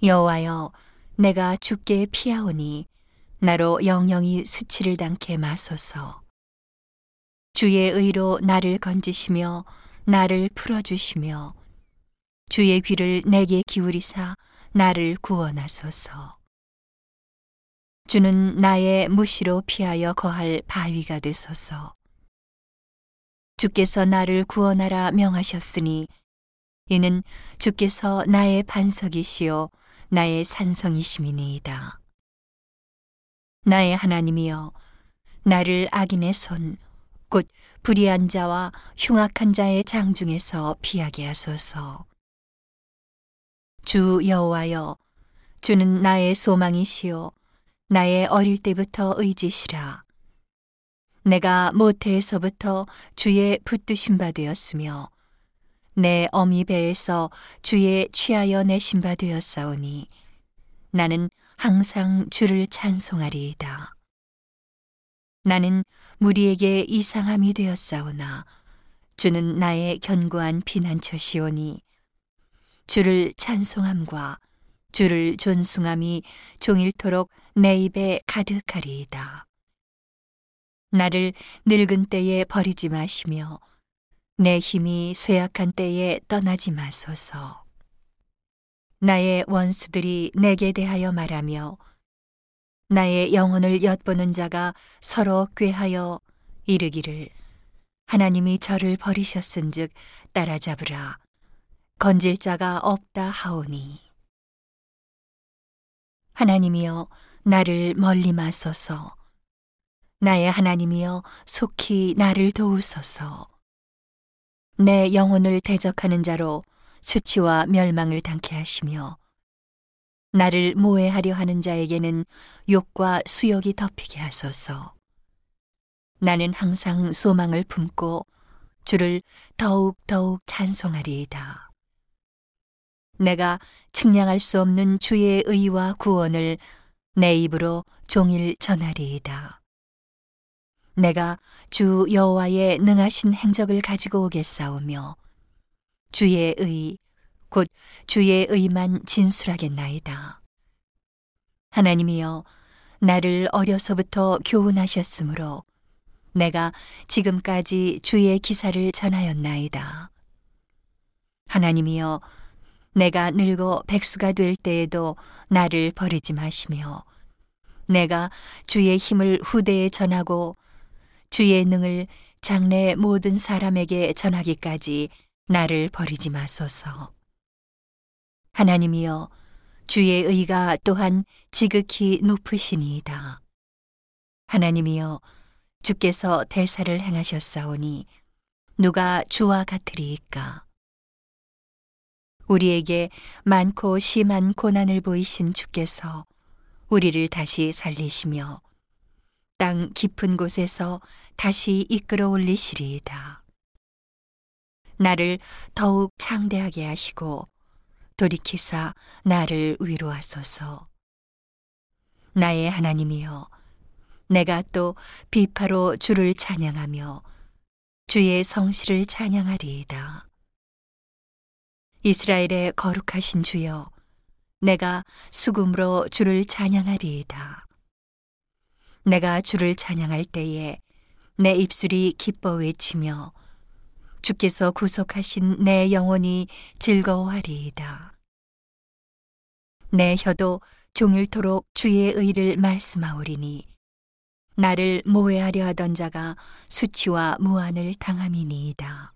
여호와여 내가 주께 피하오니 나로 영영이 수치를 당케 마소서. 주의 의로 나를 건지시며 나를 풀어 주시며 주의 귀를 내게 기울이사 나를 구원하소서. 주는 나의 무시로 피하여 거할 바위가 되소서. 주께서 나를 구원하라 명하셨으니 이는 주께서 나의 반석이시요 나의 산성이심이니이다. 나의 하나님이여 나를 악인의 손 곧 불의한 자와 흉악한 자의 장중에서 피하게 하소서. 주 여호와여 주는 나의 소망이시요 나의 어릴 때부터 의지시라. 내가 모태에서부터 주의 붙드신 바 되었으며 내 어미 배에서 주의 취하여 내신 바 되었사오니 나는 항상 주를 찬송하리이다. 나는 무리에게 이상함이 되었사오나 주는 나의 견고한 피난처시오니 주를 찬송함과 주를 존숭함이 종일토록 내 입에 가득하리이다. 나를 늙은 때에 버리지 마시며 내 힘이 쇠약한 때에 떠나지 마소서. 나의 원수들이 내게 대하여 말하며 나의 영혼을 엿보는 자가 서로 꾀하여 이르기를 하나님이 저를 버리셨은즉 따라잡으라. 건질 자가 없다 하오니. 하나님이여 나를 멀리 마소서. 나의 하나님이여 속히 나를 도우소서 내 영혼을 대적하는 자로 수치와 멸망을 당케 하시며 나를 모해하려 하는 자에게는 욕과 수욕이 덮이게 하소서. 나는 항상 소망을 품고 주를 더욱 더욱 찬송하리이다. 내가 측량할 수 없는 주의 의와 구원을 내 입으로 종일 전하리이다. 내가 주 여호와의 능하신 행적을 가지고 오겠사오며 주의 의, 곧 주의 의만 진술하겠나이다. 하나님이여, 나를 어려서부터 교훈하셨으므로 내가 지금까지 주의 기사를 전하였나이다. 하나님이여, 내가 늙어 백수가 될 때에도 나를 버리지 마시며, 내가 주의 힘을 후대에 전하고 주의 능을 장래 모든 사람에게 전하기까지 나를 버리지 마소서. 하나님이여, 주의 의가 또한 지극히 높으시니이다. 하나님이여, 주께서 대사를 행하셨사오니 누가 주와 같으리이까? 우리에게 많고 심한 고난을 보이신 주께서 우리를 다시 살리시며 땅 깊은 곳에서 다시 이끌어 올리시리이다. 나를 더욱 창대하게 하시고 돌이키사 나를 위로하소서. 나의 하나님이여, 내가 또 비파로 주를 찬양하며 주의 성실을 찬양하리이다. 이스라엘의 거룩하신 주여, 내가 수금으로 주를 찬양하리이다. 내가 주를 찬양할 때에 내 입술이 기뻐 외치며 주께서 구속하신 내 영혼이 즐거워하리이다. 내 혀도 종일토록 주의 의를 말씀하오리니 나를 모해하려 하던 자가 수치와 무한을 당함이니이다.